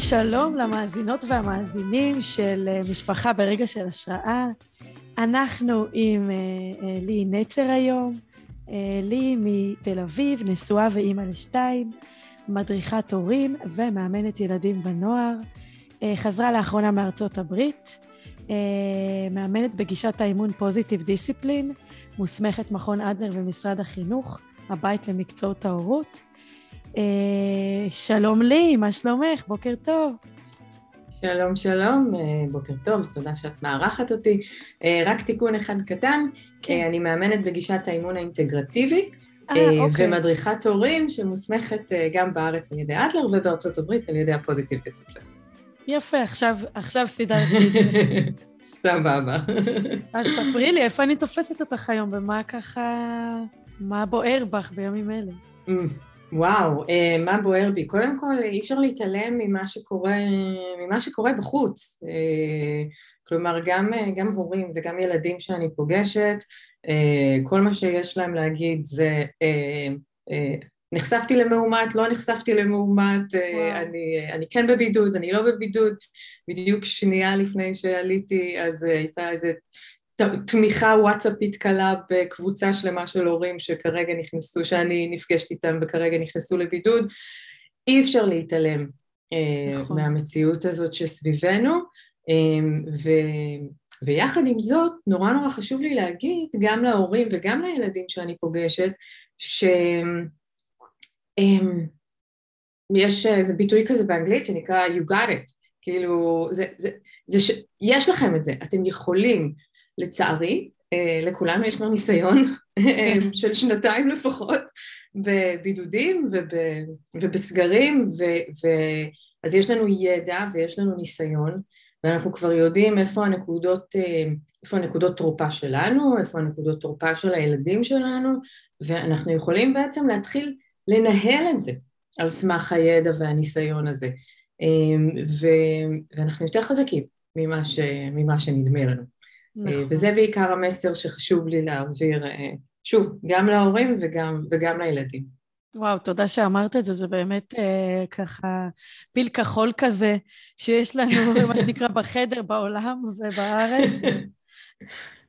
שלום למאזינות והמאזינים של אה, משפחה ברגע של השראה. אנחנו עם uh, uh, לי נצר היום, לי מתל אביב, נשואה ואימא לשתיים, מדריכת הורים ומאמנת ילדים ונוער. חזרה לאחרונה מארצות הברית, מאמנת בגישת האימון פוזיטיב דיסציפלין, מוסמכת מכון אדלר ומשרד החינוך, הבית למקצועות ההורות. אה, שלום לי, מה שלומך? בוקר טוב. שלום, שלום, אה, בוקר טוב, תודה שאת מארחת אותי. אה, רק תיקון אחד קטן, כן. אני מאמנת בגישת האימון האינטגרטיבי, אוקיי. ומדריכת הורים שמוסמכת גם בארץ על ידי אדלר ובארצות הברית על ידי הפוזיטיב דיסציפלין. יפה, עכשיו, עכשיו סידרתי את זה. סבבה. אז ספרי לי, איפה אני תופסת אותך היום, ומה ככה, מה בוער בך בימים אלה? וואו, אה, מה בוער בי? קודם כל, אי אפשר להתעלם ממה שקורה, ממה שקורה בחוץ. אה, כלומר, גם, גם הורים וגם ילדים שאני פוגשת, אה, כל מה שיש להם להגיד זה נחשפתי למאומת, לא נחשפתי למאומת, אני, אני כן בבידוד, אני לא בבידוד, בדיוק שנייה לפני שעליתי אז הייתה איזה תמיכה וואטסאפית קלה בקבוצה שלמה של הורים שכרגע נכנסו, שאני נפגשת איתם וכרגע נכנסו לבידוד, אי אפשר להתעלם אה, נכון. מהמציאות הזאת שסביבנו, אה, ו, ויחד עם זאת, נורא נורא חשוב לי להגיד גם להורים וגם לילדים שאני פוגשת, שיש אה, איזה ביטוי כזה באנגלית שנקרא you got it, כאילו, זה, זה, זה ש... יש לכם את זה, אתם יכולים, לצערי, אה, לכולנו יש כבר ניסיון אה, של שנתיים לפחות בבידודים וב, ובסגרים, ו, ו, אז יש לנו ידע ויש לנו ניסיון, ואנחנו כבר יודעים איפה הנקודות, אה, איפה הנקודות תורפה שלנו, איפה הנקודות תורפה של הילדים שלנו, ואנחנו יכולים בעצם להתחיל לנהל את זה על סמך הידע והניסיון הזה. ואנחנו יותר חזקים ממה, ש, ממה שנדמה לנו. נכון. וזה בעיקר המסר שחשוב לי להעביר, אה, שוב, גם להורים וגם, וגם לילדים. וואו, תודה שאמרת את זה, זה באמת אה, ככה פיל כחול כזה שיש לנו, מה שנקרא, בחדר, בעולם ובארץ.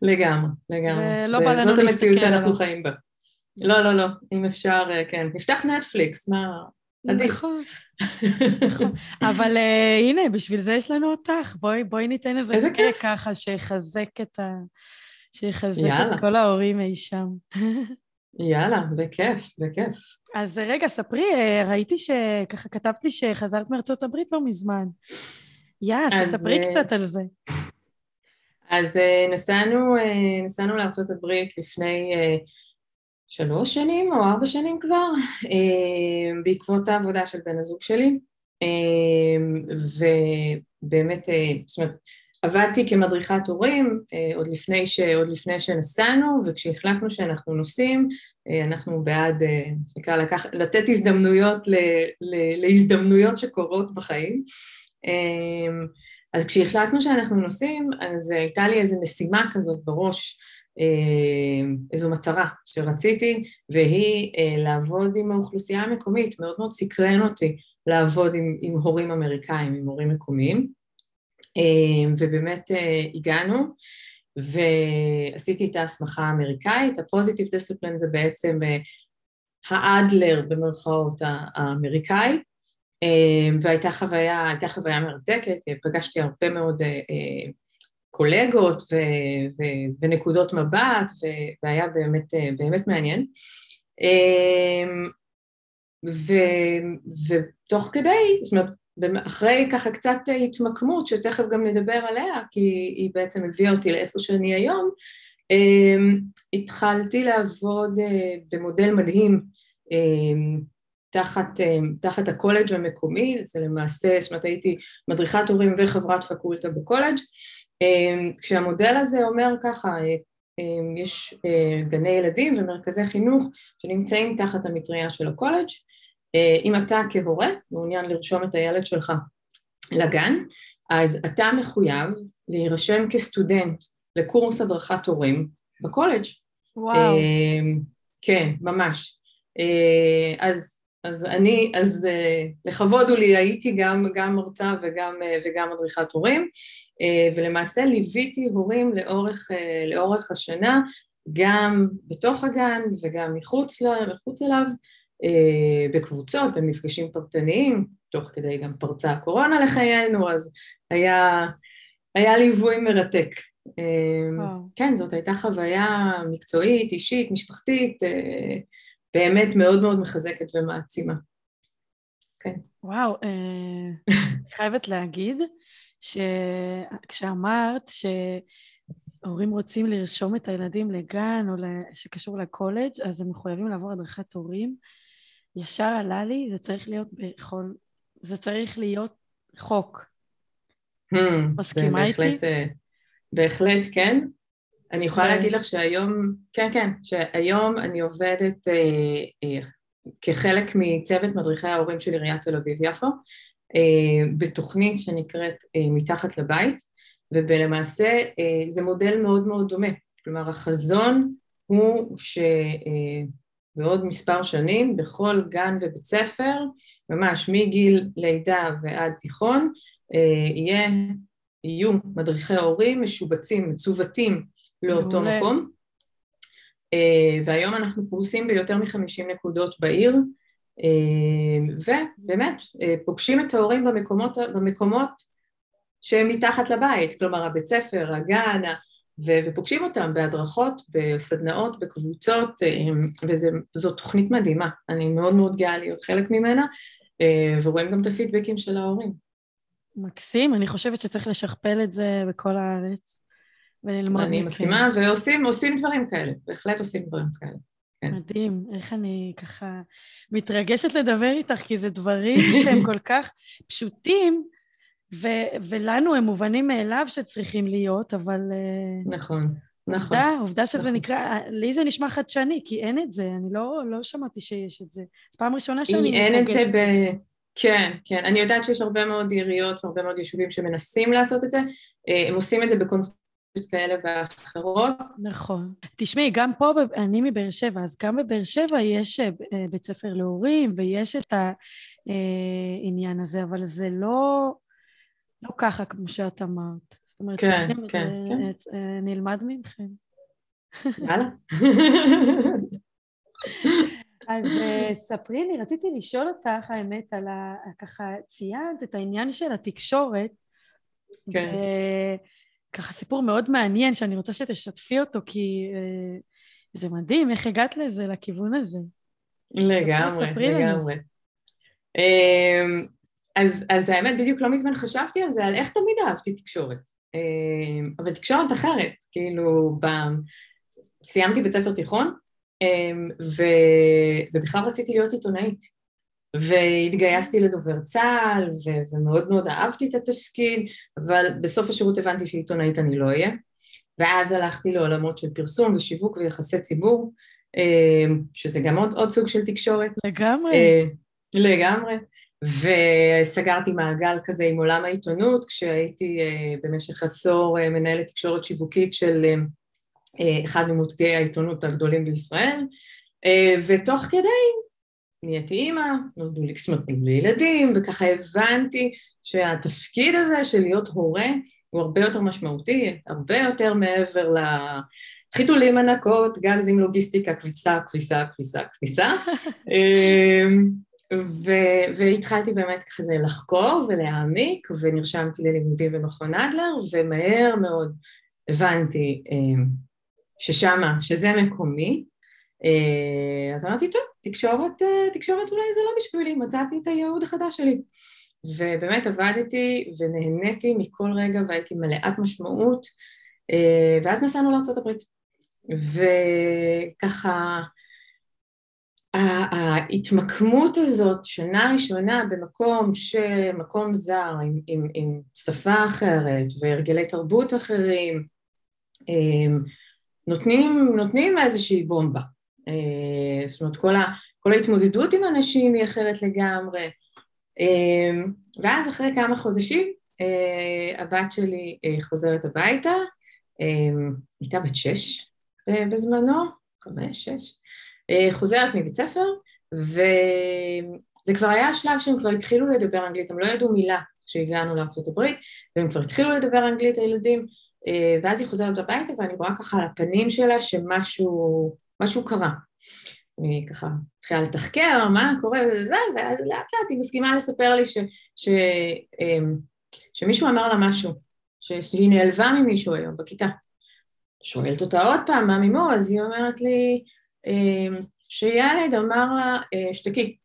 לגמרי, לגמרי. ולא בא לנו להסתכל. זאת המציאות שאנחנו חיים בה. לא, לא, לא, אם אפשר, אה, כן. נפתח נטפליקס, מה... עדיף. נכון, נכון. אבל uh, הנה, בשביל זה יש לנו אותך. בואי, בואי ניתן איזה איזה כיף ככה שיחזק את ה... שיחזק יאללה. את כל ההורים אי שם. יאללה, בכיף, בכיף. אז רגע, ספרי, אה, ראיתי שככה כתבת לי שחזרת מארצות הברית לא מזמן. יאללה, תספרי קצת על זה. אז נסענו, נסענו לארצות הברית לפני שלוש שנים או ארבע שנים כבר, אה, בעקבות העבודה של בן הזוג שלי, אה, ובאמת, אה, זאת אומרת, עבדתי כמדריכת הורים עוד לפני, ש, עוד לפני שנסענו, וכשהחלטנו שאנחנו נוסעים, אנחנו בעד, נקרא, לקח, לתת הזדמנויות ל, ל, להזדמנויות שקורות בחיים. אז כשהחלטנו שאנחנו נוסעים, אז הייתה לי איזו משימה כזאת בראש, איזו מטרה שרציתי, והיא אה, לעבוד עם האוכלוסייה המקומית, מאוד מאוד סקרן אותי לעבוד עם, עם הורים אמריקאים, עם הורים מקומיים, אה, ובאמת הגענו, ועשיתי את ההסמכה האמריקאית, הפוזיטיב דיסציפלין זה בעצם האדלר במרכאות האמריקאי, והייתה חוויה, חוויה מרתקת, פגשתי הרבה מאוד קולגות ו, ו, ונקודות מבט, והיה באמת, באמת מעניין. אמ, ו, ותוך כדי, זאת אומרת, אחרי ככה קצת התמקמות, שתכף גם נדבר עליה, כי היא בעצם הביאה אותי לאיפה שאני היום, אמ, התחלתי לעבוד אה, במודל מדהים אמ, תחת, תחת הקולג' המקומי, זה למעשה, זאת אומרת הייתי מדריכת הורים וחברת פקולטה בקולג', כשהמודל הזה אומר ככה, אה, אמ, יש אה, גני ילדים ומרכזי חינוך שנמצאים תחת המטריה של הקולג', אה, אם אתה כהורה מעוניין לרשום את הילד שלך לגן, אז אתה מחויב להירשם כסטודנט לקורס הדרכת הורים בקולג'. וואו. כן, ממש. אז אז אני, אז לכבוד הוא לי, הייתי גם, גם מרצה וגם, וגם מדריכת הורים, ולמעשה ליוויתי הורים לאורך, uh, לאורך השנה, גם בתוך הגן וגם מחוץ, לה, מחוץ אליו, uh, בקבוצות, במפגשים פרטניים, תוך כדי גם פרצה הקורונה לחיינו, אז היה, היה ליווי מרתק. Uh, כן, זאת הייתה חוויה מקצועית, אישית, משפחתית, באמת מאוד מאוד מחזקת ומעצימה. כן. וואו, אה, חייבת להגיד שכשאמרת שהורים רוצים לרשום את הילדים לגן או שקשור לקולג' אז הם מחויבים לעבור הדרכת הורים, ישר עלה לי, זה צריך להיות בכל, זה צריך להיות חוק. Hmm, מסכימה איתי? אה, בהחלט כן. אני יכולה להגיד לך שהיום, כן, כן, שהיום אני עובדת אה, אה, כחלק מצוות מדריכי ההורים של עיריית תל אביב-יפו, בתוכנית שנקראת אה, מתחת לבית, ולמעשה אה, זה מודל מאוד מאוד דומה. כלומר, החזון הוא שבעוד אה, מספר שנים בכל גן ובית ספר, ממש מגיל לידה ועד תיכון, אה, יהיה, יהיו מדריכי הורים משובצים, מצוותים לאותו. מקום. אה, והיום אנחנו פרוסים ביותר מחמישים נקודות בעיר, אה, ובאמת אה, פוגשים את ההורים במקומות, במקומות שהם מתחת לבית, כלומר הבית ספר, הגן, ופוגשים אותם בהדרכות, בסדנאות, בקבוצות, וזו תוכנית מדהימה, אני מאוד מאוד גאה להיות חלק ממנה, ורואים גם את הפידבקים של ההורים. מקסים, אני חושבת שצריך לשכפל את זה בכל הארץ. וללמוד אני מסכימה, ועושים דברים כאלה, בהחלט עושים דברים כאלה. כן. מדהים, איך אני ככה מתרגשת לדבר איתך, כי זה דברים שהם כל כך פשוטים, ו- ולנו הם מובנים מאליו שצריכים להיות, אבל... אה, נכון, נכון. עובדה, עובדה שזה נכון. נקרא, לי זה נשמע חדשני, כי אין את זה, אני לא, לא שמעתי שיש את זה. זו פעם ראשונה שאני מתרגשת. אין את זה ב... כן, כן. אני יודעת שיש הרבה מאוד עיריות והרבה מאוד יישובים שמנסים לעשות את זה. אה, הם עושים את זה בקונסט... כאלה ואחרות. נכון. תשמעי, גם פה, אני מבאר שבע, אז גם בבאר שבע יש אה, אה, בית ספר להורים ויש את העניין אה, הזה, אבל זה לא, לא ככה כמו שאת אמרת. זאת אומרת, כן, כן, זה, כן. נלמד מכם. יאללה. אז ספרי לי, רציתי לשאול אותך, האמת, על ה... ככה ציינת את העניין של התקשורת. כן. ככה סיפור מאוד מעניין שאני רוצה שתשתפי אותו, כי אה, זה מדהים, איך הגעת לזה, לכיוון הזה. לגמרי, לגמרי. אה, אז, אז האמת, בדיוק לא מזמן חשבתי על זה, על איך תמיד אהבתי תקשורת. אה, אבל תקשורת אחרת, כאילו, ב... סיימתי בית ספר תיכון, אה, ו... ובכלל רציתי להיות עיתונאית. והתגייסתי לדובר צה"ל, ו- ומאוד מאוד אהבתי את התפקיד, אבל בסוף השירות הבנתי שעיתונאית אני לא אהיה, ואז הלכתי לעולמות של פרסום ושיווק ויחסי ציבור, אה, שזה גם עוד, עוד סוג של תקשורת. לגמרי. אה, לגמרי. וסגרתי מעגל כזה עם עולם העיתונות, כשהייתי אה, במשך עשור מנהלת תקשורת שיווקית של אחד ממותגי העיתונות הגדולים בישראל, ותוך כדי נהייתי אימא, נולדו לי, זאת אומרת, נולדו לי ילדים, וככה הבנתי שהתפקיד הזה של להיות הורה הוא הרבה יותר משמעותי, הרבה יותר מעבר לחיתולים ענקות, גזים, לוגיסטיקה, כביסה, כביסה, כביסה, כביסה. אמ, ו- והתחלתי באמת ככה זה לחקור ולהעמיק, ונרשמתי ללימודים במכון אדלר, ומהר מאוד הבנתי אמ, ששמה, שזה מקומי, אז אמרתי, טוב, תקשורת, אה, תקשורת אולי זה לא בשבילי, מצאתי את הייעוד החדש שלי. ובאמת עבדתי ונהניתי מכל רגע והייתי מלאת משמעות, אה, ואז נסענו לארה"ב. וככה, ההתמקמות הזאת, שנה ראשונה במקום שמקום זר, עם, עם, עם שפה אחרת והרגלי תרבות אחרים, נותנים, נותנים איזושהי בומבה. אה, זאת אומרת, כל, ה, כל ההתמודדות עם אנשים היא אחרת לגמרי. אה, ואז אחרי כמה חודשים אה, הבת שלי חוזרת הביתה, הייתה בת שש בזמנו, חמש, שש, חוזרת מבית ספר, וזה כבר היה השלב שהם כבר התחילו לדבר אנגלית, הם לא ידעו מילה כשהגענו לארה"ב, והם כבר התחילו לדבר אנגלית הילדים, ואז היא חוזרת הביתה ואני רואה ככה על הפנים שלה שמשהו קרה. אני ככה מתחילה לתחקר מה קורה וזה, ואז לאט לאט היא מסכימה לספר לי ש, ש, אמ, שמישהו אמר לה משהו, שהיא נעלבה ממישהו היום בכיתה. שואלת אותה עוד פעם, מה מימו? אז היא אומרת לי אמ, שילד אמר לה, אה, שתקי,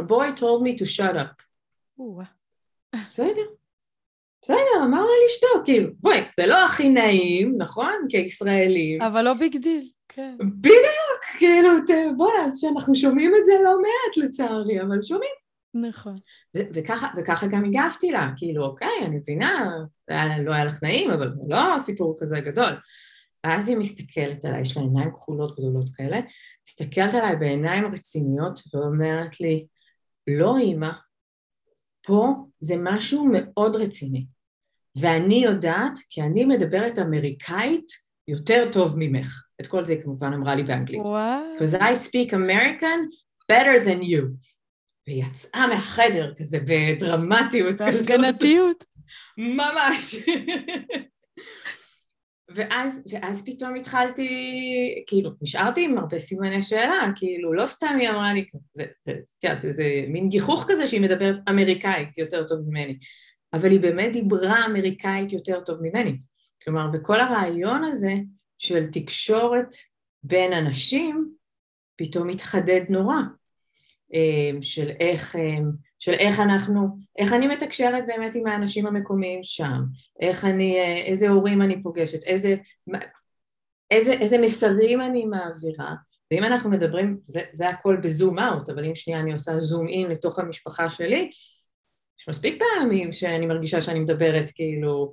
a boy told me to shut up. בסדר, בסדר, אמר לה לשתוק, כאילו, בואי, זה לא הכי נעים, נכון? כישראלים. אבל לא big deal, כן. בדיוק, כאילו, בואי, שאנחנו שומעים את זה לא מעט לצערי, אבל שומעים. נכון. וככה, וככה גם הגבתי לה, כאילו, אוקיי, אני מבינה, לא היה לך נעים, אבל לא סיפור כזה גדול. ואז היא מסתכלת עליי, יש לה עיניים כחולות גדולות כאלה, מסתכלת עליי בעיניים רציניות ואומרת לי, לא אימא, פה זה משהו מאוד רציני, ואני יודעת, כי אני מדברת אמריקאית יותר טוב ממך. את כל זה היא כמובן אמרה לי באנגלית. Because I speak American better than you. והיא יצאה מהחדר כזה בדרמטיות כזאת. בהפגנתיות. ממש. ואז, ואז פתאום התחלתי, כאילו, נשארתי עם הרבה סימני שאלה, כאילו, לא סתם היא אמרה לי, זה, זה, זה, זה, זה מין גיחוך כזה שהיא מדברת אמריקאית יותר טוב ממני, אבל היא באמת דיברה אמריקאית יותר טוב ממני. כלומר, וכל הרעיון הזה של תקשורת בין אנשים, פתאום התחדד נורא, אה, של איך, אה, של איך אנחנו, איך אני מתקשרת באמת עם האנשים המקומיים שם, איך אני, אה, איזה הורים אני פוגשת, איזה, איזה, איזה מסרים אני מעבירה, ואם אנחנו מדברים, זה, זה הכל בזום אאוט, אבל אם שנייה אני עושה זום אין לתוך המשפחה שלי, יש מספיק פעמים שאני מרגישה שאני מדברת כאילו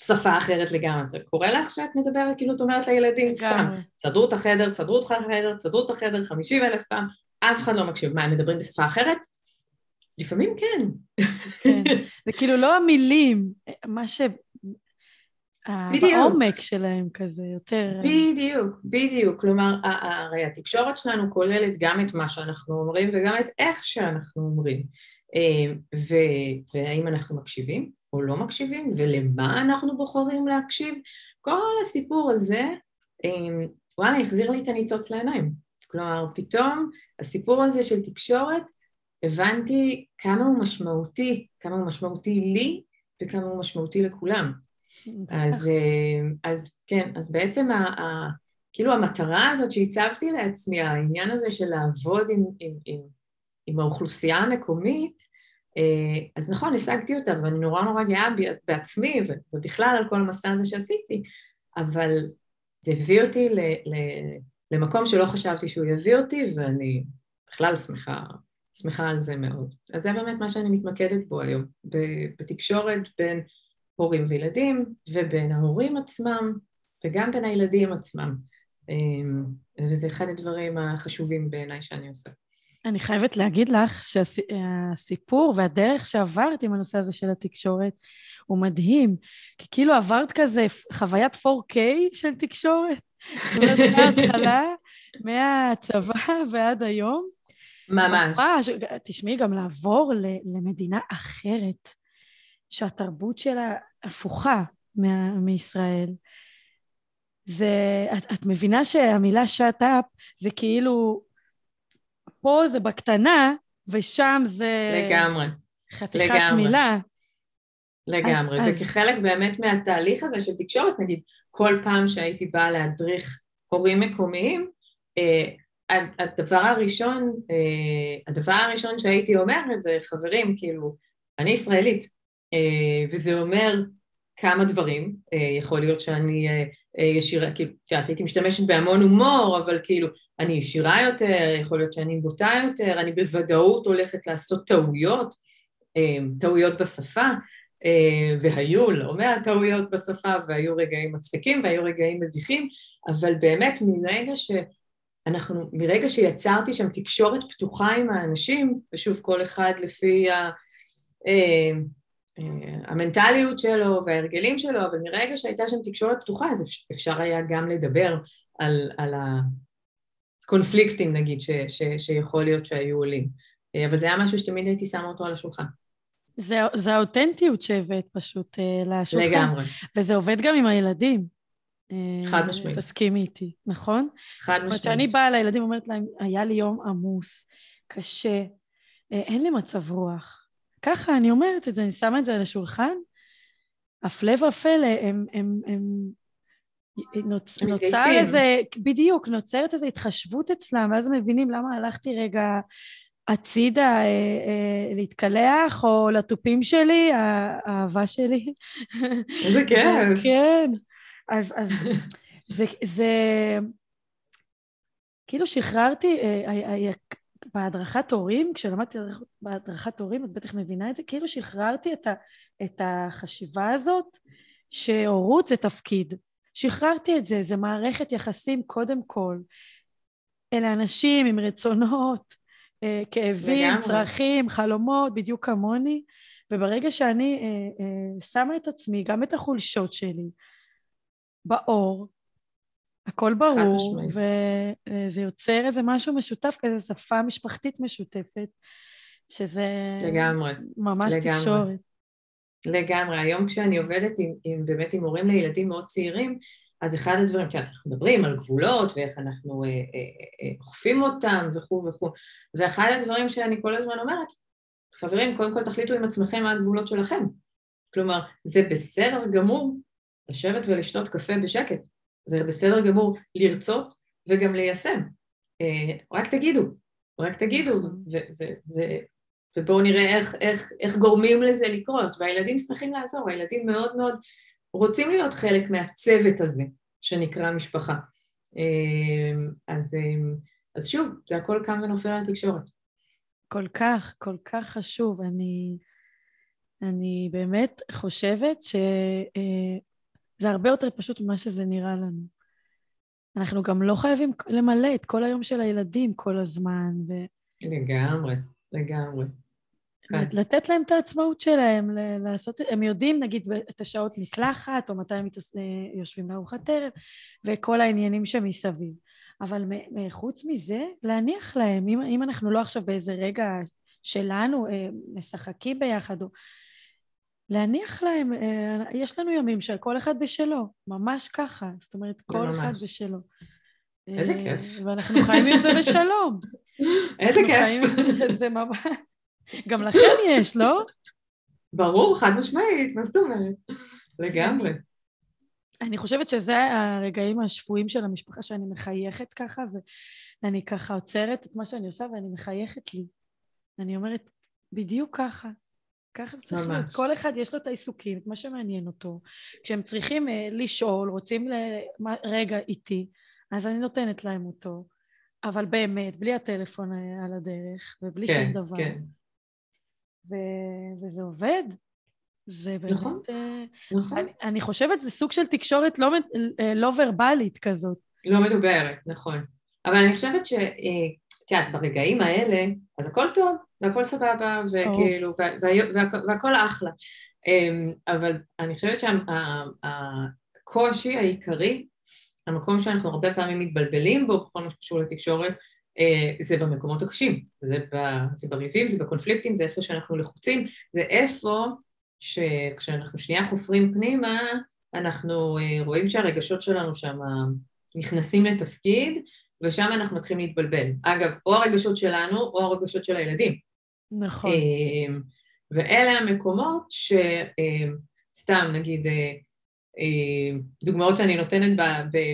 שפה אחרת לגמרי. זה קורה לך שאת מדברת, כאילו את אומרת לילדים, סתם, תסדרו את החדר, תסדרו את החדר, תסדרו את החדר חמישים אלף פעם, אף אחד לא מקשיב. מה, הם מדברים בשפה אחרת? לפעמים כן. כן. זה כאילו לא המילים, מה ש... בדיוק. העומק שלהם כזה, יותר... בדיוק, בדיוק. כלומר, הרי התקשורת שלנו כוללת גם את מה שאנחנו אומרים וגם את איך שאנחנו אומרים. אה, והאם אנחנו מקשיבים או לא מקשיבים, ולמה אנחנו בוחרים להקשיב, כל הסיפור הזה, אה, וואלה, החזיר לי את הניצוץ לעיניים. כלומר, פתאום הסיפור הזה של תקשורת הבנתי כמה הוא משמעותי, כמה הוא משמעותי לי וכמה הוא משמעותי לכולם. אז, אה, אז כן, אז בעצם ה, ה, כאילו המטרה הזאת שהצבתי לעצמי, העניין הזה של לעבוד עם, עם, עם, עם האוכלוסייה המקומית, אז נכון, השגתי אותה ואני נורא נורא גאה בעצמי ובכלל על כל המסע הזה שעשיתי, אבל זה הביא אותי ל, ל, למקום שלא חשבתי שהוא יביא אותי ואני בכלל שמחה שמחה על זה מאוד. אז זה באמת מה שאני מתמקדת בו היום, בתקשורת בין הורים וילדים, ובין ההורים עצמם, וגם בין הילדים עצמם. אמ, וזה אחד הדברים החשובים בעיניי שאני עושה. אני חייבת להגיד לך שהסיפור והדרך שעברת עם הנושא הזה של התקשורת הוא מדהים, כי כאילו עברת כזה חוויית 4K של תקשורת, מההתחלה, מהצבא ועד היום, ממש. ממש. תשמעי, גם לעבור למדינה אחרת, שהתרבות שלה הפוכה מה, מישראל. זה, את, את מבינה שהמילה up זה כאילו, פה זה בקטנה, ושם זה... לגמרי. חתיכת לגמרי. מילה. לגמרי, אז, וכחלק אז... באמת מהתהליך הזה של תקשורת, נגיד, כל פעם שהייתי באה להדריך הורים מקומיים, אה, הדבר הראשון, אה, הדבר הראשון שהייתי אומרת זה, חברים, כאילו, אני ישראלית, אה, וזה אומר כמה דברים, אה, יכול להיות שאני ישירה, כאילו, את יודעת, הייתי משתמשת בהמון הומור, אבל כאילו, אני ישירה יותר, יכול להיות שאני בוטה יותר, אני בוודאות הולכת לעשות טעויות, טעויות בשפה, והיו לא מעט טעויות בשפה, והיו רגעים מצחיקים והיו רגעים מביכים, אבל באמת מרגע ש... אנחנו, מרגע שיצרתי שם תקשורת פתוחה עם האנשים, ושוב כל אחד לפי ה, אה, אה, המנטליות שלו וההרגלים שלו, אבל מרגע שהייתה שם תקשורת פתוחה אז אפשר היה גם לדבר על, על, ה, קונפליקטים נגיד ש, ש, שיכול להיות שהיו עולים. אה, אבל זה היה משהו שתמיד הייתי שמה אותו על השולחן. זה, זה האותנטיות שהבאת פשוט לשולחן. לגמרי. וזה עובד גם עם הילדים. חד משמעית. תסכימי איתי, נכון? חד משמעית. זאת אומרת, כשאני באה לילדים ואומרת להם, היה לי יום עמוס, קשה, אין לי מצב רוח. ככה אני אומרת את זה, אני שמה את זה על השולחן, הפלא ופלא, הם, הם, הם, נוצ... נוצר איזה, בדיוק, נוצרת איזו התחשבות אצלם, ואז מבינים למה הלכתי רגע הצידה אה, אה, להתקלח, או לתופים שלי, האהבה שלי. איזה כיף. כן. אז, אז זה, זה, כאילו שחררתי, אה, בהדרכת הורים, כשלמדתי בהדרכת הורים, את בטח מבינה את זה, כאילו שחררתי את, ה, את החשיבה הזאת שהורות זה תפקיד. שחררתי את זה, זה מערכת יחסים קודם כל. אלה אנשים עם רצונות, אה, כאבים, לגמרי. צרכים, חלומות, בדיוק כמוני, וברגע שאני אה, אה, שמה את עצמי, גם את החולשות שלי, באור, הכל ברור, וזה יוצר איזה משהו משותף, כזה שפה משפחתית משותפת, שזה לגמרי, ממש לגמרי. תקשורת. לגמרי. היום כשאני עובדת עם, עם, באמת עם הורים לילדים מאוד צעירים, אז אחד הדברים, כי אנחנו מדברים על גבולות ואיך אנחנו אה, אה, אה, אוכפים אותם וכו' וכו', ואחד הדברים שאני כל הזמן אומרת, חברים, קודם כל תחליטו עם עצמכם מה הגבולות שלכם. כלומר, זה בסדר גמור לשבת ולשתות קפה בשקט. זה בסדר גמור לרצות וגם ליישם. אה, רק תגידו, רק תגידו. ובואו נראה איך, איך, איך גורמים לזה לקרות. והילדים שמחים לעזור, הילדים מאוד מאוד רוצים להיות חלק מהצוות הזה שנקרא משפחה. אה, אז, אה, אז שוב, זה הכל קם ונופל על תקשורת. כל כך, כל כך חשוב. אני, אני באמת חושבת ש... זה הרבה יותר פשוט ממה שזה נראה לנו. אנחנו גם לא חייבים למלא את כל היום של הילדים כל הזמן. ו... לגמרי, לגמרי. כן. לתת להם את העצמאות שלהם, לעשות, הם יודעים נגיד את השעות מקלחת, או מתי הם אה, יושבים לארוחת ערב, וכל העניינים שמסביב. אבל חוץ מזה, להניח להם, אם, אם אנחנו לא עכשיו באיזה רגע שלנו, אה, משחקים ביחד, או להניח להם, אה, יש לנו ימים שכל אחד בשלו, ממש ככה, זאת אומרת, כל ממש. אחד בשלו. איזה אה, כיף. ואנחנו חיים עם זה בשלום. איזה כיף. זה ממש... גם לכם יש, לא? ברור, חד משמעית, מה זאת אומרת? לגמרי. אני חושבת שזה הרגעים השפויים של המשפחה שאני מחייכת ככה, ואני ככה עוצרת את מה שאני עושה ואני מחייכת לי. אני אומרת, בדיוק ככה. ככה צריך להיות. כל אחד יש לו את העיסוקים, את מה שמעניין אותו. כשהם צריכים uh, לשאול, רוצים ל... רגע איתי, אז אני נותנת להם אותו. אבל באמת, בלי הטלפון uh, על הדרך, ובלי כן, שום דבר. כן. ו... וזה עובד. זה באמת... נכון, uh, נכון. אני, אני חושבת זה סוג של תקשורת לא, לא ורבלית כזאת. לא מדוברת, נכון. אבל אני חושבת ש... את יודעת, ברגעים האלה, אז הכל טוב, והכל סבבה, וכאילו, והכל אחלה. אמ, אבל אני חושבת שהקושי העיקרי, המקום שאנחנו הרבה פעמים מתבלבלים בו בכל מה שקשור לתקשורת, אה, זה במקומות הקשים, זה, זה בריבים, זה בקונפליקטים, זה איפה שאנחנו לחוצים, זה איפה שכשאנחנו שנייה חופרים פנימה, אנחנו אה, רואים שהרגשות שלנו שם נכנסים לתפקיד, ושם אנחנו מתחילים להתבלבל. אגב, או הרגשות שלנו או הרגשות של הילדים. נכון. אמ, ואלה המקומות שסתם, אמ, נגיד, אה, אמ, דוגמאות שאני נותנת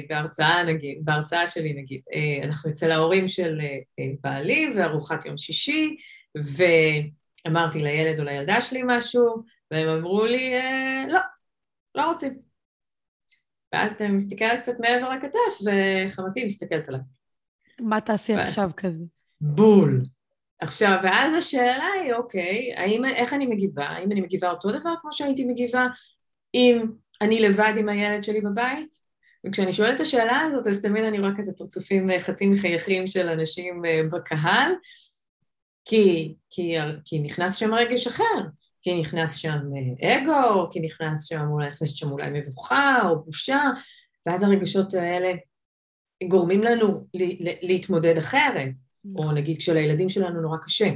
בהרצאה, נגיד, בהרצאה שלי, נגיד, אה, אנחנו אצל ההורים של אה, בעלי וארוחת יום שישי, ואמרתי לילד או לילדה שלי משהו, והם אמרו לי, לא, לא רוצים. ואז אתה מסתכל קצת מעבר לכתף, וחמתי מסתכלת עליי. מה תעשי עכשיו כזה? בול. עכשיו, ואז השאלה היא, אוקיי, האם, איך אני מגיבה? האם אני מגיבה אותו דבר כמו שהייתי מגיבה? אם אני לבד עם הילד שלי בבית? וכשאני שואלת את השאלה הזאת, אז תמיד אני רואה כזה פרצופים אה, חצי מחייכים של אנשים אה, בקהל, כי, כי, כי נכנס שם רגש אחר, כי נכנס שם אה, אגו, כי נכנס שם אולי, נכנס שם אולי מבוכה או בושה, ואז הרגשות האלה גורמים לנו להתמודד אחרת, או נכון. נגיד כשלילדים שלנו נורא קשה,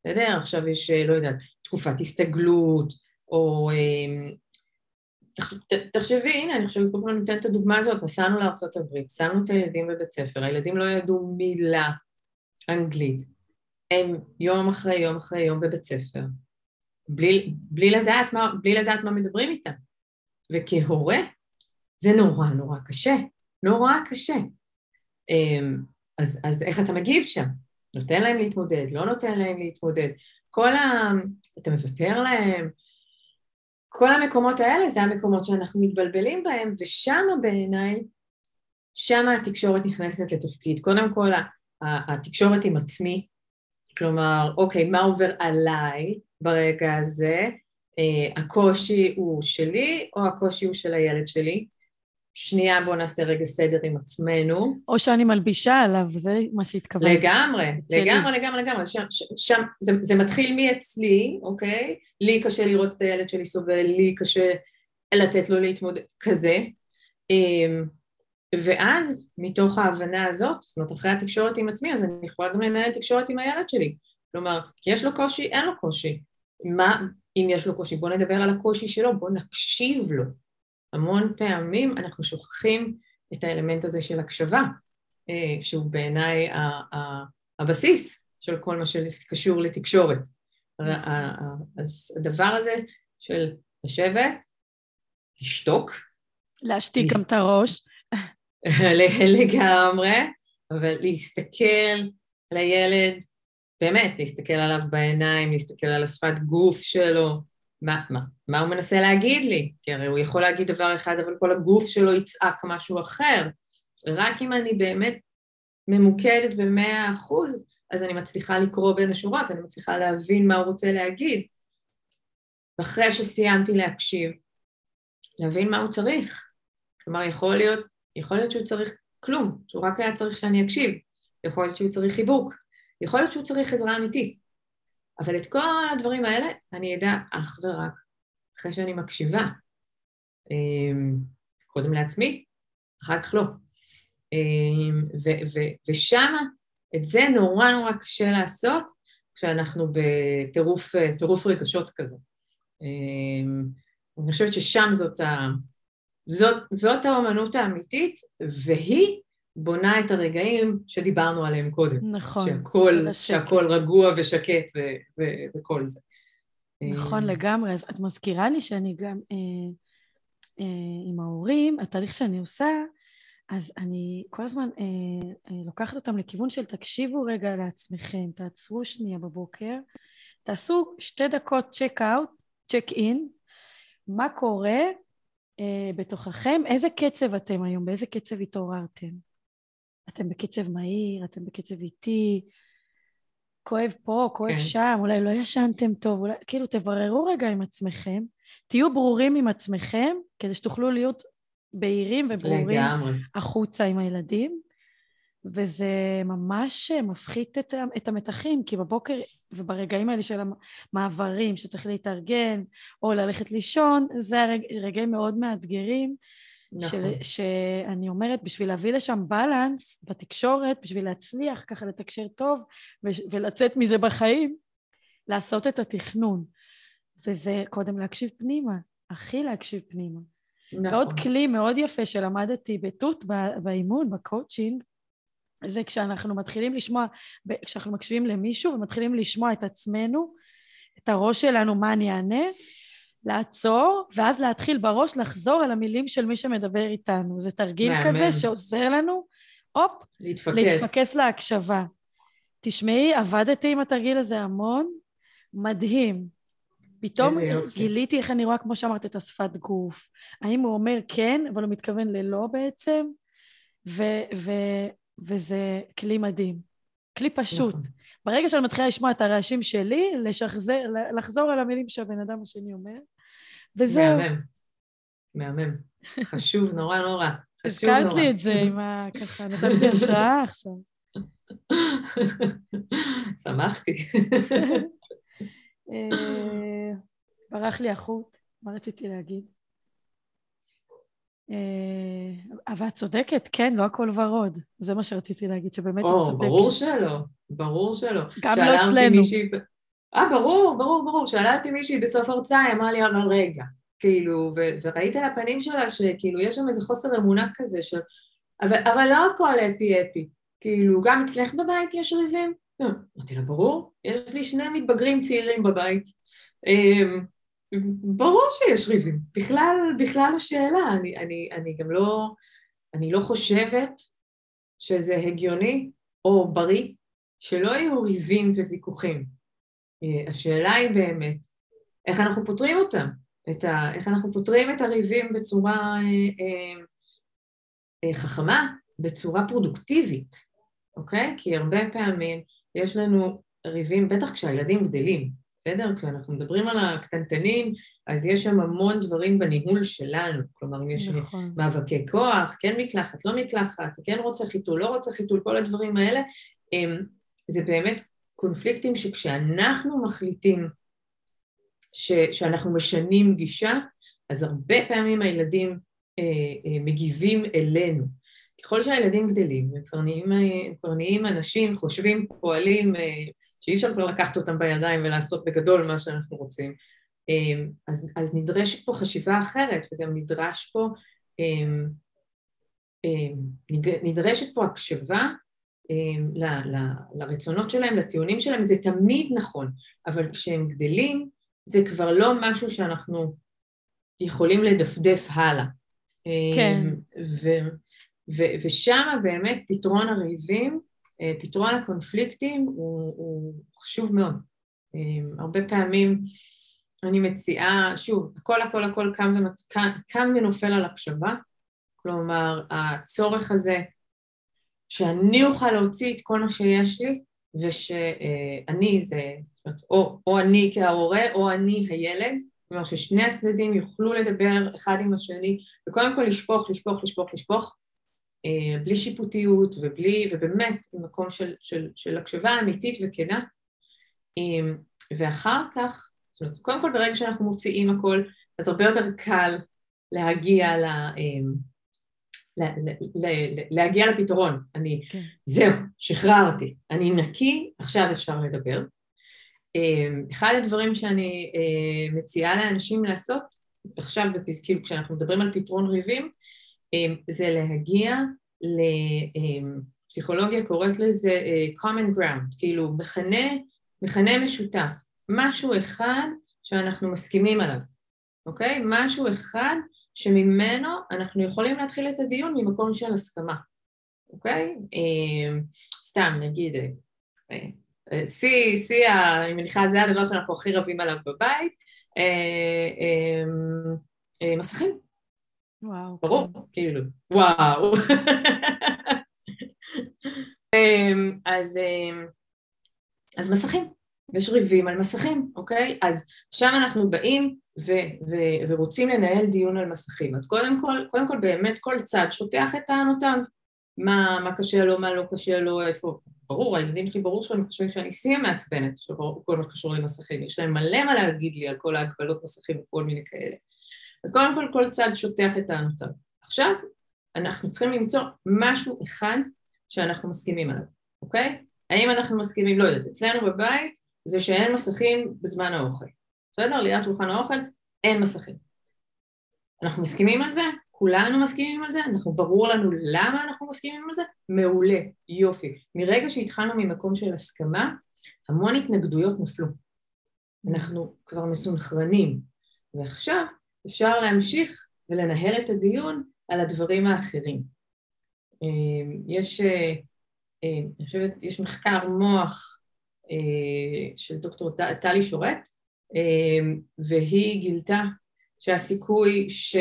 בסדר? עכשיו יש, לא יודעת, תקופת הסתגלות, או אמ, תחשבי, הנה, אני חושבת, כל ניתן את הדוגמה הזאת, נסענו לארה"ב, שמנו את הילדים בבית ספר, הילדים לא ידעו מילה אנגלית, הם יום אחרי יום אחרי יום בבית ספר, בלי, בלי, לדעת, מה, בלי לדעת מה מדברים איתם. וכהורה, זה נורא נורא קשה, נורא קשה. אמ, אז, אז איך אתה מגיב שם? נותן להם להתמודד, לא נותן להם להתמודד. כל ה... אתה מוותר להם, כל המקומות האלה זה המקומות שאנחנו מתבלבלים בהם, ושם בעיניי, שם התקשורת נכנסת לתפקיד. קודם כל, התקשורת עם עצמי, כלומר, אוקיי, מה עובר עליי ברגע הזה? אה, הקושי הוא שלי או הקושי הוא של הילד שלי? שנייה, בואו נעשה רגע סדר עם עצמנו. או שאני מלבישה עליו, זה מה שהתכוונתי. לגמרי, לגמרי, לגמרי, לגמרי. שם, שם זה, זה מתחיל מאצלי, אוקיי? לי קשה לראות את הילד שלי סובל, לי קשה לתת לו להתמודד, כזה. אמ, ואז, מתוך ההבנה הזאת, זאת אומרת, אחרי התקשורת עם עצמי, אז אני יכולה גם לנהל תקשורת עם הילד שלי. כלומר, יש לו קושי, אין לו קושי. מה, אם יש לו קושי? בואו נדבר על הקושי שלו, בואו נקשיב לו. המון פעמים אנחנו שוכחים את האלמנט הזה של הקשבה, אה, שהוא בעיניי הבסיס של כל מה שקשור לתקשורת. אז הדבר הזה של לשבת, לשתוק. להשתיק גם את הראש. לגמרי, אבל להסתכל על הילד, באמת, להסתכל עליו בעיניים, להסתכל על השפת גוף שלו, מה, מה, מה הוא מנסה להגיד לי? כי הרי הוא יכול להגיד דבר אחד, אבל כל הגוף שלו יצעק משהו אחר. רק אם אני באמת ממוקדת במאה אחוז, אז אני מצליחה לקרוא בין השורות, אני מצליחה להבין מה הוא רוצה להגיד. ואחרי שסיימתי להקשיב, להבין מה הוא צריך. כלומר, יכול להיות, יכול להיות שהוא צריך כלום, שהוא רק היה צריך שאני אקשיב. יכול להיות שהוא צריך חיבוק. יכול להיות שהוא צריך עזרה אמיתית. אבל את כל הדברים האלה אני אדע אך ורק אחרי שאני מקשיבה. אמ, קודם לעצמי, אחר כך לא. אמ, ושמה, את זה נורא נורא קשה לעשות כשאנחנו בטירוף רגשות כזה. אמ, אני חושבת ששם זאת, ה, זאת, זאת האמנות האמיתית, והיא בונה את הרגעים שדיברנו עליהם קודם. נכון. שהכל, שהכל רגוע ושקט ו, ו, וכל זה. נכון אה, לגמרי. אז את מזכירה לי שאני גם אה, אה, עם ההורים, התהליך שאני עושה, אז אני כל הזמן אה, אה, לוקחת אותם לכיוון של תקשיבו רגע לעצמכם, תעצרו שנייה בבוקר, תעשו שתי דקות צ'ק אאוט, צ'ק אין, מה קורה אה, בתוככם, איזה קצב אתם היום, באיזה קצב התעוררתם. אתם בקצב מהיר, אתם בקצב איטי, כואב פה, כואב כן. שם, אולי לא ישנתם טוב, אולי, כאילו תבררו רגע עם עצמכם, תהיו ברורים עם עצמכם, כדי שתוכלו להיות בהירים וברורים לגמרי. החוצה עם הילדים, וזה ממש מפחית את, את המתחים, כי בבוקר וברגעים האלה של המעברים, שצריך להתארגן או ללכת לישון, זה רגעים מאוד מאתגרים. נכון. של, שאני אומרת, בשביל להביא לשם בלנס בתקשורת, בשביל להצליח ככה לתקשר טוב ולצאת מזה בחיים, לעשות את התכנון. וזה קודם להקשיב פנימה, הכי להקשיב פנימה. נכון. ועוד כלי מאוד יפה שלמדתי בתור באימון, בקואוצ'ינג, זה כשאנחנו מתחילים לשמוע, כשאנחנו מקשיבים למישהו ומתחילים לשמוע את עצמנו, את הראש שלנו, מה אני אענה, לעצור, ואז להתחיל בראש לחזור על המילים של מי שמדבר איתנו. זה תרגיל מאמן. כזה שעוזר לנו, הופ, להתפקס. להתפקס להקשבה. תשמעי, עבדתי עם התרגיל הזה המון, מדהים. פתאום גיליתי איך אני רואה, כמו שאמרת, את השפת גוף. האם הוא אומר כן, אבל הוא מתכוון ללא בעצם, ו- ו- וזה כלי מדהים. כלי פשוט. נכון. ברגע שאני מתחילה לשמוע את הרעשים שלי, לשחזר, לחזור על המילים שהבן אדם השני אומר, וזהו. מהמם. מהמם. חשוב נורא נורא. חשוב נורא. הזכרת לי את זה עם ה... ככה, נתת לי השראה עכשיו. שמחתי. אה, ברח לי החוט, מה רציתי להגיד? אבל את צודקת, כן, לא הכל ורוד. זה מה שרציתי להגיד, שבאמת את צודקת. ברור שלא, ברור שלא. גם לא אצלנו. אה, ברור, ברור, ברור. שאלה אותי מישהי בסוף הרצאה, היא אמרה לי, אבל רגע, כאילו, ו- וראית על הפנים שלה שכאילו יש שם איזה חוסר אמונה כזה, ש... אבל, אבל לא הכל אפי אפי. כאילו, גם אצלך בבית יש ריבים? לא. אמרתי לה, ברור, יש לי שני מתבגרים צעירים בבית. אמ, ברור שיש ריבים, בכלל, בכלל השאלה, אני, אני, אני גם לא, אני לא חושבת שזה הגיוני או בריא שלא יהיו ריבים וויכוחים. אה, השאלה היא באמת, איך אנחנו פותרים אותם? את ה, איך אנחנו פותרים את הריבים בצורה אה, אה, אה, חכמה, בצורה פרודוקטיבית, אוקיי? כי הרבה פעמים יש לנו ריבים, בטח כשהילדים גדלים, בסדר? כשאנחנו מדברים על הקטנטנים, אז יש שם המון דברים בניהול שלנו. כלומר, יש נכון. מאבקי כוח, כן מקלחת, לא מקלחת, כן רוצה חיתול, לא רוצה חיתול, כל הדברים האלה, זה באמת קונפליקטים שכשאנחנו מחליטים ש, שאנחנו משנים גישה, אז הרבה פעמים הילדים אה, אה, מגיבים אלינו. ככל שהילדים גדלים, נהיים, הם כבר נהיים אנשים, חושבים, פועלים, אה, שאי אפשר כבר לקחת אותם בידיים ולעשות בגדול מה שאנחנו רוצים, אה, אז, אז נדרשת פה חשיבה אחרת, וגם נדרש פה, אה, נדרשת פה הקשבה ל, ל, לרצונות שלהם, לטיעונים שלהם, זה תמיד נכון, אבל כשהם גדלים, זה כבר לא משהו שאנחנו יכולים לדפדף הלאה. כן. ו, ו- ושם באמת פתרון הריבים, אה, פתרון הקונפליקטים הוא, הוא חשוב מאוד. אה, הרבה פעמים אני מציעה, שוב, הכל הכל הכל קם, ומצ... קם, קם ונופל על הקשבה, כלומר הצורך הזה שאני אוכל להוציא את כל מה שיש לי ושאני זה, זאת אומרת, או, או אני כהורה או אני הילד, כלומר ששני הצדדים יוכלו לדבר אחד עם השני וקודם כל לשפוך, לשפוך, לשפוך, לשפוך אה, בלי שיפוטיות ובלי, ובאמת במקום של, של, של הקשבה אמיתית וכנה. אה, ואחר כך, זאת אומרת, קודם כל ברגע שאנחנו מוציאים הכל, אז הרבה יותר קל להגיע ל... אה, להגיע לפתרון, אני, כן. זהו, שחררתי, אני נקי, עכשיו אפשר לדבר. אחד הדברים שאני מציעה לאנשים לעשות, עכשיו, כאילו כשאנחנו מדברים על פתרון ריבים, אמ, זה להגיע לפסיכולוגיה אמ, קוראת לזה אה, common ground, כאילו מכנה, מכנה משותף, משהו אחד שאנחנו מסכימים עליו, אוקיי? משהו אחד שממנו אנחנו יכולים להתחיל את הדיון ממקום של הסכמה, אוקיי? אמ, סתם נגיד, אה, שיא, שיא, אני מניחה זה הדבר שאנחנו הכי רבים עליו בבית, אה, מסכים. וואו. ברור, כן. כאילו, וואו. אמ, אז, אמ, אז מסכים, יש ריבים על מסכים, אוקיי? אז שם אנחנו באים ו- ו- ורוצים לנהל דיון על מסכים. אז קודם כל, קודם כל באמת כל צד שוטח את טענותיו. מה, מה קשה לו, מה לא קשה לו, איפה... ברור, הילדים שלי ברור שהם חושבים שאני שיא המעצבנת, כל מה שקשור למסכים. יש להם מלא מה להגיד לי על כל ההגבלות מסכים וכל מיני כאלה. אז קודם כל כל צד שוטח את טענותיו. עכשיו אנחנו צריכים למצוא משהו אחד שאנחנו מסכימים עליו, אוקיי? האם אנחנו מסכימים, לא יודעת, אצלנו בבית זה שאין מסכים בזמן האוכל. בסדר? ליד שולחן האוכל אין מסכים. אנחנו מסכימים על זה? כולנו מסכימים על זה? אנחנו, ברור לנו למה אנחנו מסכימים על זה? מעולה, יופי. מרגע שהתחלנו ממקום של הסכמה, המון התנגדויות נפלו. אנחנו כבר מסונכרנים. ועכשיו אפשר להמשיך ולנהל את הדיון על הדברים האחרים. אמ, יש, אה, אה, אני חושבת, יש מחקר מוח אה, של דוקטור טלי שורט, והיא גילתה שהסיכוי ש...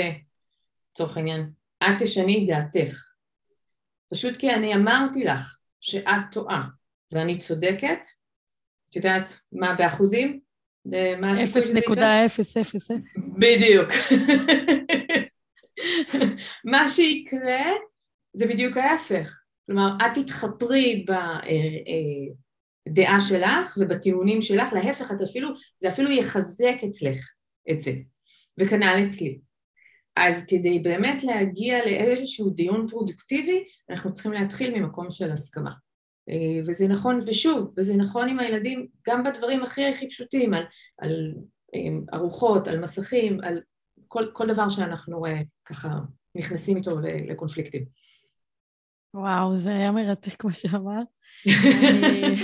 לצורך העניין, את תשני דעתך. פשוט כי אני אמרתי לך שאת טועה ואני צודקת, את יודעת מה באחוזים? מה הסיכוי שזה יקרה? 0.000. בדיוק. מה שיקרה זה בדיוק ההפך. כלומר, את תתחפרי בדעה שלך ובטיעונים שלך, להפך, את אפילו, זה אפילו יחזק אצלך את זה, וכנ"ל אצלי. אז כדי באמת להגיע לאיזשהו דיון פרודוקטיבי, אנחנו צריכים להתחיל ממקום של הסכמה. אה, וזה נכון, ושוב, וזה נכון עם הילדים גם בדברים הכי הכי פשוטים, על, על אה, ארוחות, על מסכים, על כל, כל דבר שאנחנו אה, ככה נכנסים איתו לקונפליקטים. וואו, זה היה מרתק מה שאמרת. אני,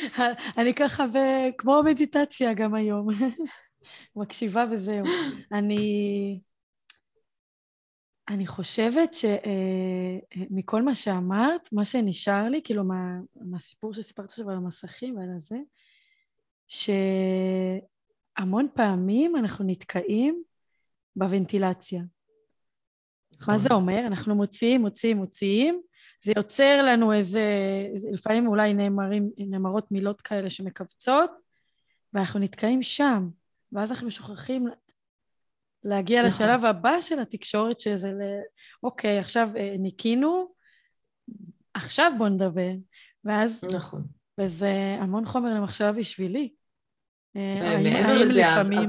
אני ככה ב, כמו מדיטציה גם היום, מקשיבה וזהו. אני, אני חושבת שמכל אה, מה שאמרת, מה שנשאר לי, כאילו מה, מהסיפור שסיפרת עכשיו על המסכים ועל הזה, שהמון פעמים אנחנו נתקעים בוונטילציה. נכון. מה זה אומר? אנחנו מוציאים, מוציאים, מוציאים, זה יוצר לנו איזה, לפעמים אולי נאמרים, נאמרות מילות כאלה שמקבצות, ואנחנו נתקעים שם, ואז אנחנו שוכחים להגיע נכון. לשלב הבא של התקשורת, שזה ל... אוקיי, עכשיו אה, ניקינו, עכשיו בוא נדבר. ואז... נכון. וזה המון חומר למחשבה בשבילי. אה, מעבר לזה, לפעמים...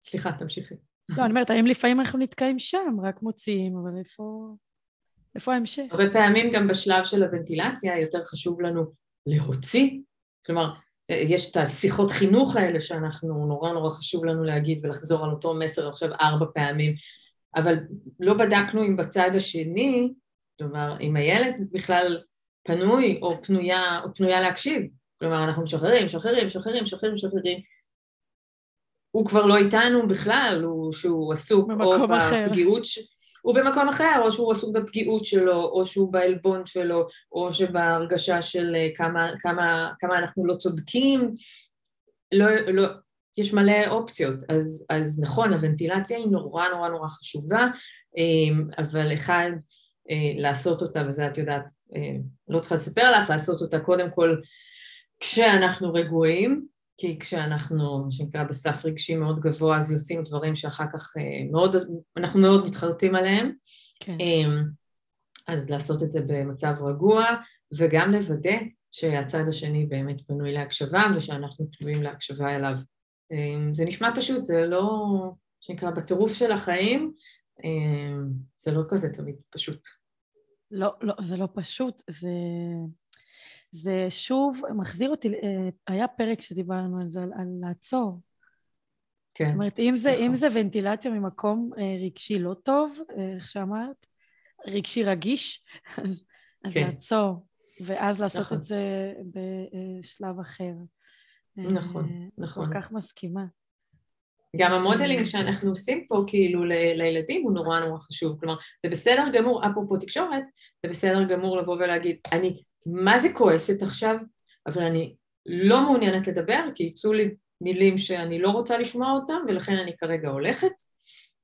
סליחה, תמשיכי. לא, אני אומרת, האם לפעמים אנחנו נתקעים שם, רק מוציאים, אבל איפה... איפה ההמשך? הרבה פעמים גם בשלב של הוונטילציה יותר חשוב לנו להוציא, כלומר, יש את השיחות חינוך האלה שאנחנו, נורא נורא חשוב לנו להגיד ולחזור על אותו מסר עכשיו ארבע פעמים, אבל לא בדקנו אם בצד השני, כלומר, אם הילד בכלל פנוי או פנויה, או פנויה להקשיב, כלומר, אנחנו משחררים, משחררים, משחררים, משחררים, משחררים, הוא כבר לא איתנו בכלל, הוא שהוא עסוק או בפגיעות, ש... הוא במקום אחר, או שהוא עסוק בפגיעות שלו, או שהוא בעלבון שלו, או שבהרגשה של אה, כמה, כמה, כמה אנחנו לא צודקים, לא, לא, יש מלא אופציות, אז, אז נכון, הוונטילציה היא נורא נורא נורא חשובה, אמ, אבל אחד, אה, לעשות אותה, וזה את יודעת, אה, לא צריכה לספר לך, לעשות אותה קודם כל כשאנחנו רגועים, כי כשאנחנו, מה שנקרא, בסף רגשי מאוד גבוה, אז יוצאים דברים שאחר כך אה, מאוד, אנחנו מאוד מתחרטים עליהם. כן. אמ, אז לעשות את זה במצב רגוע, וגם לוודא שהצד השני באמת בנוי להקשבה, ושאנחנו פנויים להקשבה אליו. אמ, זה נשמע פשוט, זה לא, מה שנקרא, בטירוף של החיים, אמ, זה לא כזה תמיד פשוט. לא, לא, זה לא פשוט, זה... זה שוב מחזיר אותי, אה, היה פרק שדיברנו על זה, על, על לעצור. כן. זאת אומרת, אם זה, נכון. אם זה ונטילציה ממקום אה, רגשי לא טוב, אה, איך שאמרת, רגשי רגיש, אז, אז כן. לעצור, ואז לעשות נכון. את זה בשלב אחר. נכון, נכון. כל כך מסכימה. גם המודלינג שאנחנו עושים פה כאילו ל- לילדים הוא נורא נורא חשוב. כלומר, זה בסדר גמור, אפרופו תקשורת, זה בסדר גמור לבוא ולהגיד, אני מה זה כועסת עכשיו, אבל אני לא מעוניינת לדבר, כי יצאו לי מילים שאני לא רוצה לשמוע אותם, ולכן אני כרגע הולכת,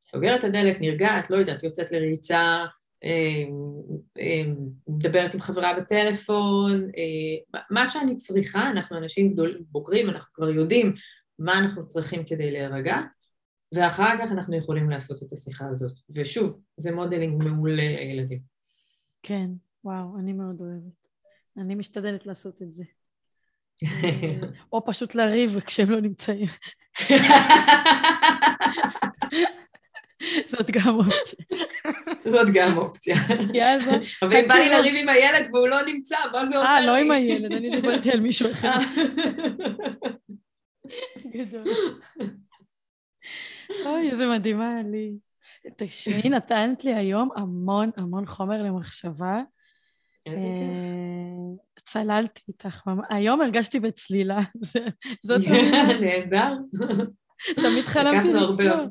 סוגרת את הדלת, נרגעת, לא יודעת, יוצאת לריצה, אה, אה, מדברת עם חברה בטלפון, אה, מה שאני צריכה, אנחנו אנשים גדול, בוגרים, אנחנו כבר יודעים מה אנחנו צריכים כדי להירגע, ואחר כך אנחנו יכולים לעשות את השיחה הזאת. ושוב, זה modeling מעולה לילדים. כן, וואו, אני מאוד אוהבת. אני משתדלת לעשות את זה. או פשוט לריב כשהם לא נמצאים. זאת גם אופציה. זאת גם אופציה. אבל אם בא לי לריב עם הילד והוא לא נמצא, מה זה עושה לי? אה, לא עם הילד, אני דיברתי על מישהו אחר. גדול. אוי, איזה מדהימה לי. תשמעי, נתנת לי היום המון המון חומר למחשבה. איזה כיף. אה, צללתי איתך, היום הרגשתי בצלילה, זאת. נהדר. תמיד חלמתי לצלול.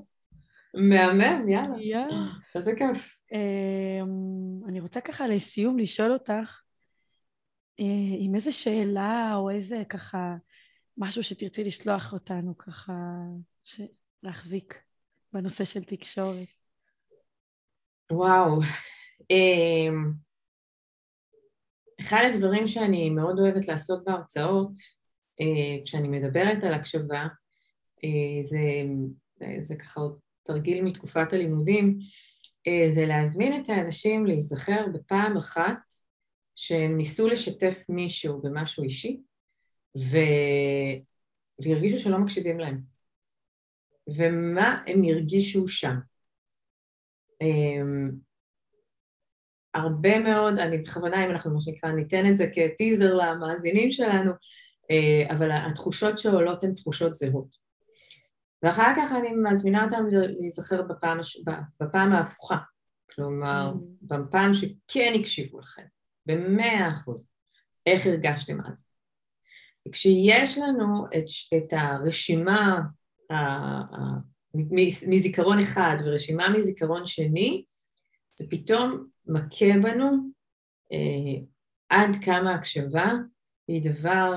מהמם, יאללה. איזה כיף. אמ, אני רוצה ככה לסיום לשאול אותך, אה, עם איזה שאלה או איזה ככה משהו שתרצי לשלוח אותנו ככה, להחזיק בנושא של תקשורת. וואו. אחד הדברים שאני מאוד אוהבת לעשות בהרצאות, אה, כשאני מדברת על הקשבה, אה, זה, זה ככה עוד תרגיל מתקופת הלימודים, אה, זה להזמין את האנשים להיזכר בפעם אחת שהם ניסו לשתף מישהו במשהו אישי ו... והרגישו שלא מקשיבים להם. ומה הם הרגישו שם. הרבה מאוד, אני בכוונה, אם אנחנו מה שנקרא, ניתן את זה כטיזר למאזינים שלנו, אה, אבל התחושות שעולות הן תחושות זהות. ואחר כך אני מזמינה אותם להיזכר בפעם, בפעם ההפוכה, כלומר, mm. בפעם שכן הקשיבו לכם, במאה אחוז, איך הרגשתם אז. וכשיש לנו את, את הרשימה מזיכרון אחד ורשימה מזיכרון שני, זה פתאום מכה בנו אה, עד כמה הקשבה היא דבר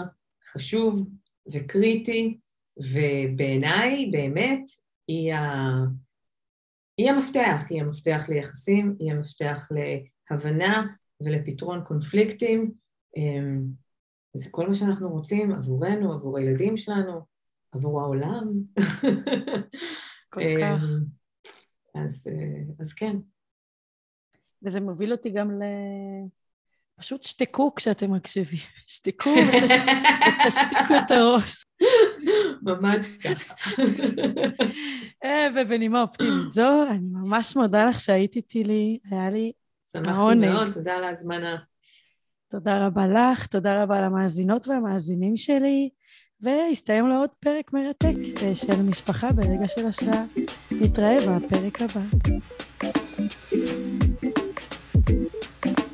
חשוב וקריטי, ובעיניי באמת היא, ה... היא המפתח, היא המפתח ליחסים, היא המפתח להבנה ולפתרון קונפליקטים. אה, וזה כל מה שאנחנו רוצים עבורנו, עבור הילדים שלנו, עבור העולם. כל כך. אז, אז כן. וזה מוביל אותי גם ל... פשוט שתקו כשאתם מקשיבים. שתקו ותשתיקו את הראש. ממש ככה. אה, ובנימה אופטימית זו, אני ממש מודה לך שהיית איתי לי, היה לי שמחתי מאוד, תודה על ההזמנה. תודה רבה לך, תודה רבה למאזינות והמאזינים שלי, והסתיים לו עוד פרק מרתק של משפחה ברגע של השראה. נתראה בפרק הבא. thank you